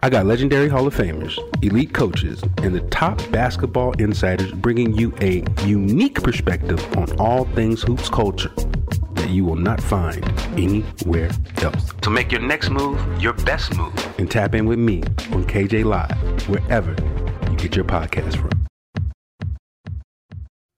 Speaker 8: I got legendary Hall of Famers, elite coaches, and the top basketball insiders bringing you a unique perspective on all things hoops culture that you will not find anywhere else. To make your next move your best move, and tap in with me on KJ Live, wherever you get your podcast from.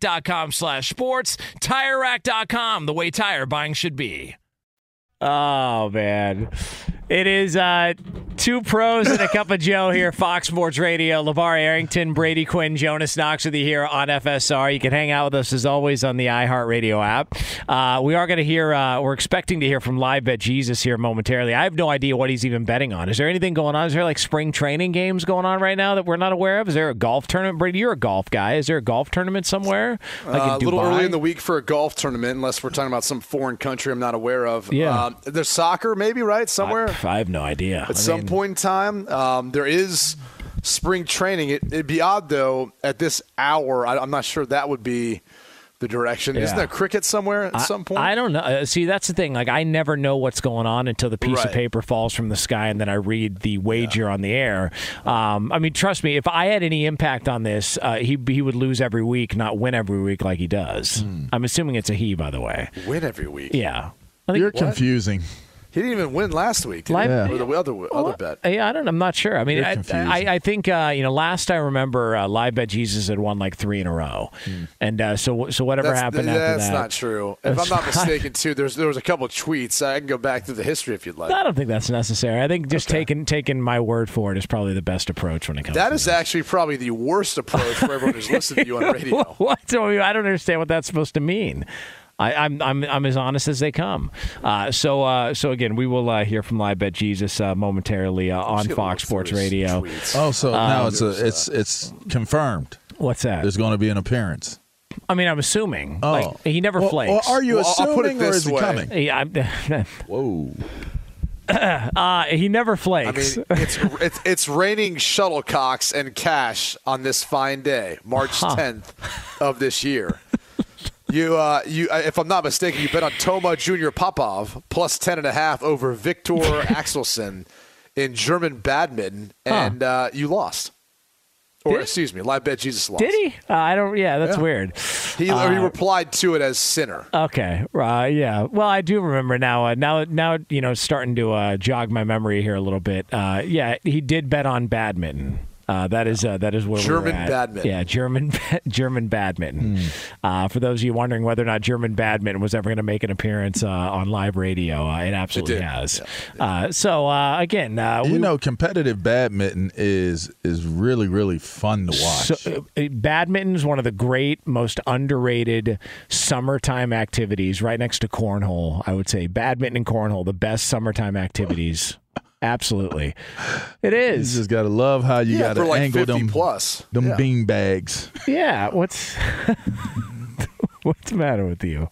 Speaker 3: TireRack.com slash sports. TireRack.com, the way tire buying should be. Oh man. It is uh, two pros and a cup of Joe here, Fox Sports Radio. LaVar Arrington, Brady Quinn, Jonas Knox with you here on FSR. You can hang out with us as always on the iHeartRadio app. Uh, we are going to hear, uh, we're expecting to hear from Live Bet Jesus here momentarily. I have no idea what he's even betting on. Is there anything going on? Is there like spring training games going on right now that we're not aware of? Is there a golf tournament? Brady, you're a golf guy. Is there a golf tournament somewhere? Like
Speaker 5: Uh, a little early in the week for a golf tournament, unless we're talking about some foreign country I'm not aware of.
Speaker 3: Yeah.
Speaker 5: Um, there's soccer, maybe, right? Somewhere?
Speaker 3: I have no idea.
Speaker 5: At
Speaker 3: I
Speaker 5: some
Speaker 3: mean-
Speaker 5: point in time, um, there is spring training. It, it'd be odd, though, at this hour. I, I'm not sure that would be the direction. Isn't there cricket somewhere at
Speaker 3: I-
Speaker 5: some point?
Speaker 3: I don't know. Uh, see, that's the thing. Like, I never know what's going on until the piece of paper falls from the sky, and then I read the wager on the air. Um, I mean, trust me. If I had any impact on this, uh, he he would lose every week, not win every week like he does.
Speaker 5: Hmm.
Speaker 3: I'm assuming it's a he, by the way.
Speaker 5: Win every week.
Speaker 3: Yeah. Think-
Speaker 2: You're confusing.
Speaker 5: He didn't even win last week. Did
Speaker 3: Live-
Speaker 5: he?
Speaker 3: Yeah.
Speaker 5: Or the other, other bet.
Speaker 3: Yeah, I don't. I'm not sure. I mean, I. I, I think uh, you know. Last I remember, uh, Live Bet Jesus had won like three in a row, and uh, so so whatever
Speaker 5: Hmm. That's,
Speaker 3: happened
Speaker 5: that's
Speaker 3: after that.
Speaker 5: not true. If I'm not
Speaker 3: not-
Speaker 5: mistaken, too, there's there was a couple of tweets. I can go back through the history if you'd like.
Speaker 3: I don't think that's necessary. I think just taking taking my word for it is probably the best approach when it comes.
Speaker 5: That
Speaker 3: to
Speaker 5: is actually probably the worst approach for everyone who's listening to you on radio.
Speaker 3: what? I don't understand what that's supposed to mean. I, I'm I'm I'm as honest as they come. Uh, so uh, so again, we will uh, hear from Live Bet Jesus uh, momentarily uh, on Fox Sports Radio.
Speaker 2: Oh, so now
Speaker 3: Um,
Speaker 2: it's a, it's it's confirmed.
Speaker 3: What's that?
Speaker 2: There's going to be an appearance.
Speaker 3: I mean, I'm assuming.
Speaker 2: Oh.
Speaker 3: Like he never
Speaker 2: Well-
Speaker 3: flakes.
Speaker 2: well, are you
Speaker 5: Well, I'll put it
Speaker 2: assuming or
Speaker 5: this
Speaker 2: is it
Speaker 5: way.
Speaker 2: coming?
Speaker 3: Yeah, I'm-
Speaker 2: Whoa.
Speaker 3: uh, he never flakes.
Speaker 5: I mean, it's, it's it's raining shuttlecocks and cash on this fine day, March
Speaker 3: Huh.
Speaker 5: 10th of this year. You, uh, you, if I'm not mistaken, you bet on Toma Junior Popov plus ten and a half over Viktor Axelsen in German badminton, and uh, you lost. Or
Speaker 3: Did-
Speaker 5: excuse me, live bet Jesus lost.
Speaker 3: Did he? Uh, I don't. Yeah, that's
Speaker 5: Yeah.
Speaker 3: weird.
Speaker 5: He,
Speaker 3: Uh,
Speaker 5: he replied to it as sinner.
Speaker 3: Okay. Uh, yeah. Well, I do remember now. Uh, now, now you know, starting to uh, jog my memory here a little bit. Uh, yeah, he did bet on badminton. Uh, that is uh, that is where
Speaker 5: German
Speaker 3: we're at.
Speaker 5: badminton.
Speaker 3: Yeah, German German badminton. Uh, for those of you wondering whether or not German badminton was ever going to make an appearance uh, on live radio, uh, it absolutely
Speaker 5: did.
Speaker 3: has. Uh, so uh, again, uh,
Speaker 2: You
Speaker 3: we-
Speaker 2: know, competitive badminton is is really really fun to watch.
Speaker 3: So, uh, badminton is one of the great, most underrated summertime activities, right next to cornhole. I would say badminton and cornhole, the best summertime activities. Absolutely, it is.
Speaker 2: you just gotta love how you
Speaker 5: Yeah,
Speaker 2: gotta
Speaker 5: for like
Speaker 2: angle
Speaker 5: 50
Speaker 2: them
Speaker 5: plus.
Speaker 2: them
Speaker 5: Yeah.
Speaker 2: bean bags.
Speaker 3: Yeah. What's what's the matter with you?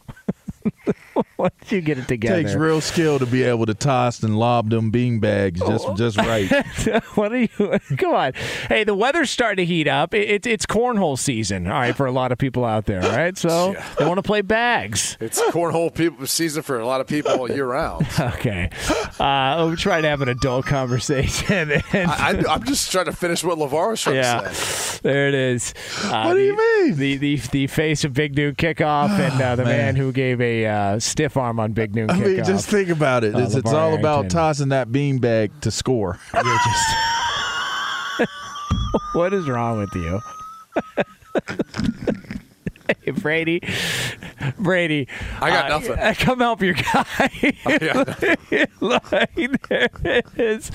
Speaker 3: Once you get it together, It
Speaker 2: Takes real skill to be able to toss and lob them bean bags just
Speaker 3: Oh.
Speaker 2: just right.
Speaker 3: what are you? Come on. Hey, the weather's starting to heat up. It, it, it's cornhole season. All right, for a lot of people out there. All right, so they want to play bags.
Speaker 5: It's cornhole people season for a lot of people year round.
Speaker 3: Okay. Uh, we're trying to have an adult conversation. And
Speaker 5: I, I, I'm just trying to finish what LaVar was trying
Speaker 3: yeah,
Speaker 5: to say.
Speaker 3: there it is. Uh,
Speaker 2: What do you mean?
Speaker 3: The, the the face of Big Noon kickoff and uh, the man.
Speaker 2: Man.
Speaker 3: who gave a uh, stiff arm on Big Noon.
Speaker 2: I mean, just think about it.
Speaker 3: Uh,
Speaker 2: it's, it's all about tossing that beanbag to score.
Speaker 3: Just, what is wrong with you? hey, Brady, Brady,
Speaker 5: I got
Speaker 3: uh,
Speaker 5: nothing.
Speaker 3: Come help your guy. like, there it is.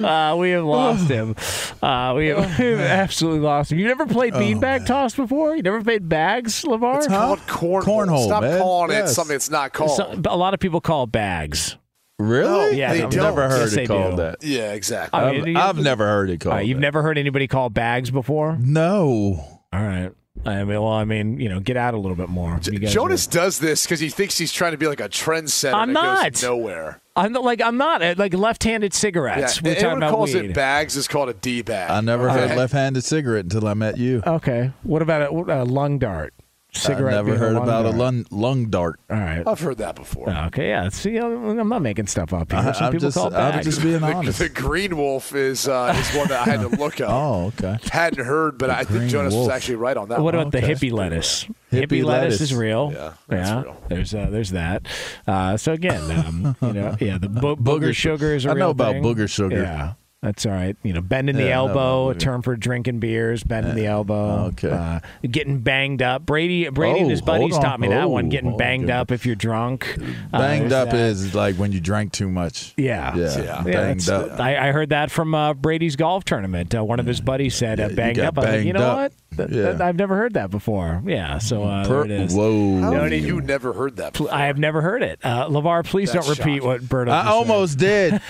Speaker 3: Uh, we have lost him. Uh, we have, we've absolutely lost him. You never played beanbag toss before? You never played bags, Lavar?
Speaker 5: It's called cornhole.
Speaker 2: Cornhole,
Speaker 5: Stop
Speaker 2: man.
Speaker 5: calling it something it's not called.
Speaker 3: So- a lot of people call it bags.
Speaker 2: Really?
Speaker 3: Yeah,
Speaker 5: they
Speaker 2: I've
Speaker 5: don't.
Speaker 2: never heard
Speaker 3: Yes,
Speaker 2: it called
Speaker 3: do.
Speaker 2: that.
Speaker 5: yeah, exactly.
Speaker 3: I
Speaker 2: I've, I've never heard it called.
Speaker 3: right, you've
Speaker 2: that.
Speaker 3: never heard anybody call bags before?
Speaker 2: No.
Speaker 3: All right. I mean, well, I mean, you know, get out a little bit more. You guys
Speaker 5: Jonas does this because he thinks he's trying to be like a trendsetter.
Speaker 3: I'm not.
Speaker 5: Goes nowhere.
Speaker 3: I'm not, like I'm not uh, like left-handed
Speaker 5: Yeah,
Speaker 3: cigarettes. We're talking
Speaker 5: anyone
Speaker 3: about
Speaker 5: calls
Speaker 3: weed.
Speaker 5: it bags is called a D bag.
Speaker 2: I never
Speaker 5: Okay?
Speaker 2: heard left-handed cigarette until I met you.
Speaker 3: Okay. What about a, a lung dart? Cigarette.
Speaker 2: I never
Speaker 3: being
Speaker 2: heard
Speaker 3: lung
Speaker 2: about
Speaker 3: dart.
Speaker 2: a lung, lung dart.
Speaker 3: All right.
Speaker 5: I've heard that before.
Speaker 3: Okay. Yeah. See, I'm I'm not making stuff up here.
Speaker 2: I-
Speaker 3: Some
Speaker 2: I'm
Speaker 3: people
Speaker 2: just-
Speaker 3: call it
Speaker 2: I'm
Speaker 3: bags.
Speaker 2: just being honest.
Speaker 5: the green wolf is uh, is one that I had to look up.
Speaker 2: Oh, okay.
Speaker 5: Hadn't heard, but I think
Speaker 2: green
Speaker 5: Jonas was actually right on that.
Speaker 3: What
Speaker 5: one.
Speaker 3: about the hippie lettuce?
Speaker 2: Hippie
Speaker 3: lettuce.
Speaker 2: lettuce.
Speaker 3: is real.
Speaker 5: Yeah,
Speaker 3: yeah.
Speaker 5: real.
Speaker 3: There's uh, there's that. Uh, so again, um, you know, yeah, the bo- booger
Speaker 2: Booger
Speaker 3: sugar is a
Speaker 2: I
Speaker 3: real
Speaker 2: know about
Speaker 3: thing.
Speaker 2: booger sugar.
Speaker 3: Yeah. That's all right. You know, bending the
Speaker 2: Yeah, I know
Speaker 3: elbow, a term for drinking beers, bending the elbow.
Speaker 2: okay.
Speaker 3: Uh, getting banged up. Brady, Brady and
Speaker 2: Oh,
Speaker 3: his buddies taught me that one. Getting
Speaker 2: oh,
Speaker 3: banged up if you're drunk. Uh,
Speaker 2: Banged
Speaker 3: there's
Speaker 2: up
Speaker 3: that.
Speaker 2: is like when you drank too much.
Speaker 3: Yeah.
Speaker 2: Yeah.
Speaker 5: Yeah.
Speaker 3: Yeah,
Speaker 2: Banged up.
Speaker 3: I, I heard that from uh, Brady's golf tournament. Uh, one of his buddies said, uh,
Speaker 2: Yeah, you
Speaker 3: "Banged
Speaker 2: got
Speaker 3: up." I was like, you know
Speaker 2: up.
Speaker 3: what? Th-
Speaker 2: Yeah.
Speaker 3: th- I've never heard that before. Yeah, so uh,
Speaker 2: Per-
Speaker 3: there it is.
Speaker 2: Whoa.
Speaker 5: How
Speaker 3: No,
Speaker 5: you never heard that? Before?
Speaker 3: I have never heard it. Uh, Lavar, please
Speaker 5: That's
Speaker 3: don't repeat
Speaker 5: shocking.
Speaker 3: what Berto.
Speaker 2: I
Speaker 3: just said.
Speaker 2: almost did.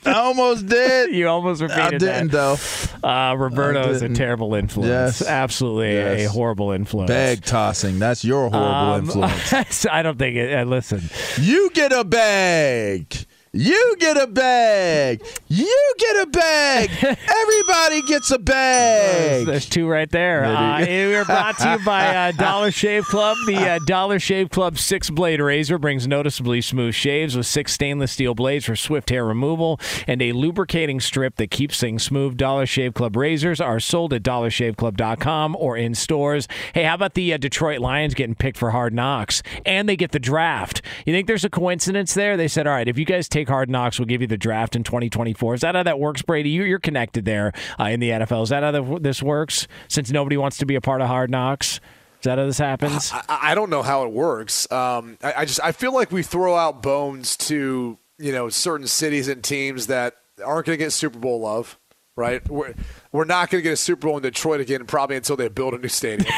Speaker 2: I almost did.
Speaker 3: You almost repeated
Speaker 2: I didn't
Speaker 3: that.
Speaker 2: though.
Speaker 3: Uh, Roberto is a terrible influence.
Speaker 2: Yes.
Speaker 3: Absolutely a- a horrible influence.
Speaker 2: Bag tossing. That's your horrible
Speaker 3: Um,
Speaker 2: influence.
Speaker 3: I don't think it. Uh, listen,
Speaker 2: You get a bag. You get a bag. You get a bag. Everybody gets a bag.
Speaker 3: there's two right there. Uh, we are brought to you by uh, Dollar Shave Club. The uh, Dollar Shave Club six blade razor brings noticeably smooth shaves with six stainless steel blades for swift hair removal and a lubricating strip that keeps things smooth. Dollar Shave Club razors are sold at dollarshaveclub.com or in stores. Hey, how about the uh, Detroit Lions getting picked for Hard Knocks and they get the draft? You think there's a coincidence there? They said, all right, if you guys take Hard Knocks, we'll give you the draft in 2024. Is that how that works, Brady? You, you're connected there uh, in the NFL. Is that how the, this works? Since nobody wants to be a part of Hard Knocks, is that how this happens?
Speaker 5: I, I don't know how it works. Um, I, I just I feel like we throw out bones to you know certain cities and teams that aren't going to get Super Bowl love. Right, we're, we're not going to get a Super Bowl in Detroit again, probably until they build a new stadium.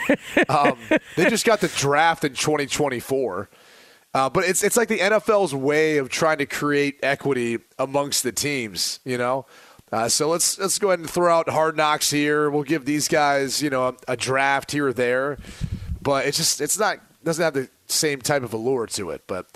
Speaker 5: um, they just got the draft in 2024, uh, but it's it's like the NFL's way of trying to create equity amongst the teams. You know, uh, so let's let's go ahead and throw out hard knocks here. We'll give these guys you know a, a draft here or there, but it's just it's not doesn't have the same type of allure to it. But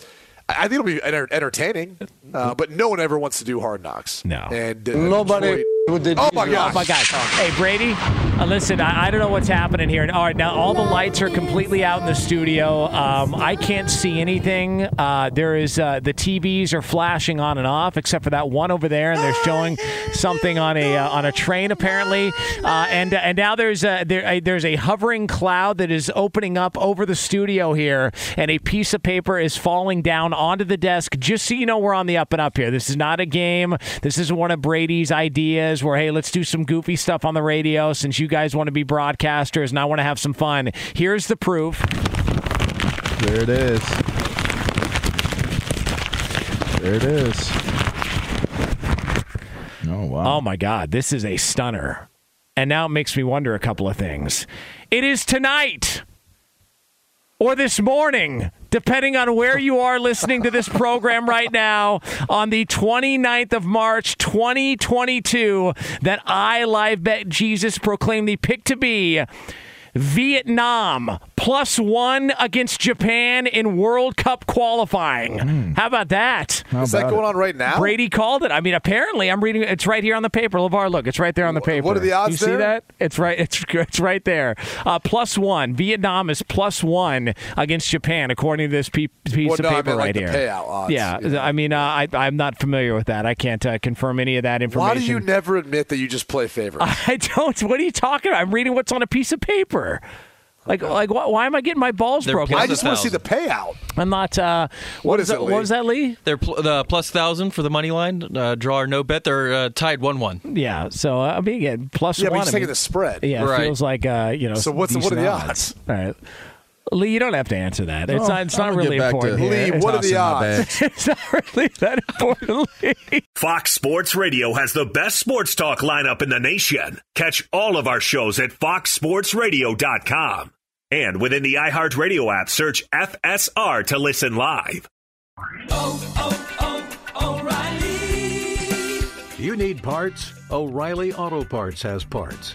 Speaker 5: I I think it'll be enter- entertaining. Uh, but no one ever wants to do hard knocks.
Speaker 3: No.
Speaker 5: and uh,
Speaker 9: Nobody
Speaker 5: Detroit-
Speaker 9: who did
Speaker 5: Oh my
Speaker 9: this.
Speaker 5: gosh!
Speaker 3: Oh my God! Hey Brady, uh, listen. I, I don't know what's happening here. All right, now all the lights are completely out in the studio. Um, I can't see anything. Uh, there is uh, the TVs are flashing on and off, except for that one over there, and they're showing something on a uh, on a train apparently. Uh, and and now there's a, there, a, there's a hovering cloud that is opening up over the studio here, and a piece of paper is falling down onto the desk. Just so you know, we're on the up and up here. This is not a game. This is one of Brady's ideas. Where hey, let's do some goofy stuff on the radio since you guys want to be broadcasters and I want to have some fun. Here's the proof.
Speaker 2: There it is. There it is. Oh wow.
Speaker 3: Oh my God, this is a stunner. And now it makes me wonder a couple of things. It is tonight or this morning, depending on where you are listening to this program right now, on the 29th of March, 2022, that I, Live Bet Jesus, proclaim the pick to be Vietnam plus one against Japan in World Cup qualifying. How about that?
Speaker 2: How
Speaker 5: Is that going
Speaker 2: it?
Speaker 5: on right now?
Speaker 3: Brady called it. I mean, apparently, I'm reading. It's right here on the paper. LaVar, look, it's right there on the paper.
Speaker 5: what are the odds
Speaker 3: You see
Speaker 5: there?
Speaker 3: that? It's right. It's it's right there. Uh, plus one. Vietnam is plus one against Japan, according to this pe- piece
Speaker 5: Well,
Speaker 3: of
Speaker 5: no, I
Speaker 3: paper
Speaker 5: meant, like,
Speaker 3: right
Speaker 5: the
Speaker 3: here.
Speaker 5: payout odds,
Speaker 3: yeah,
Speaker 5: you know.
Speaker 3: I mean, uh, I, I'm not familiar with that. I can't uh, confirm any of that information.
Speaker 5: Why do you never admit that you just play favorites?
Speaker 3: I don't. What are you talking about? I'm reading what's on a piece of paper. Like, like why, why am I getting my balls
Speaker 9: They're
Speaker 3: broken?
Speaker 5: I just want to see the payout.
Speaker 3: I'm not. Uh,
Speaker 5: What
Speaker 3: is
Speaker 5: is it,
Speaker 3: that,
Speaker 5: Lee?
Speaker 3: What was that, Lee?
Speaker 9: They're pl- the plus thousand for the money line. Uh, draw or no bet. They're uh, tied one one.
Speaker 3: Yeah. So uh, I mean, again, plus
Speaker 5: Yeah, but
Speaker 3: one.
Speaker 5: you're
Speaker 3: I
Speaker 5: taking
Speaker 3: mean,
Speaker 5: the spread.
Speaker 3: Yeah, it
Speaker 9: Right.
Speaker 3: feels like uh, you know.
Speaker 5: So what's the- what are
Speaker 3: decent
Speaker 5: the odds?
Speaker 3: All right. Lee, you don't have to answer that. It's
Speaker 2: Oh,
Speaker 3: not. It's
Speaker 2: I'm
Speaker 3: not really
Speaker 2: back
Speaker 3: important.
Speaker 2: to
Speaker 3: here.
Speaker 5: Lee, what are the odds?
Speaker 3: It's not really that important. Lee.
Speaker 6: Fox Sports Radio has the best sports talk lineup in the nation. Catch all of our shows at foxsportsradio.com. And within the iHeartRadio app, search FSR to listen live. Oh, oh, oh, O'Reilly!
Speaker 10: You need parts? O'Reilly Auto Parts has parts.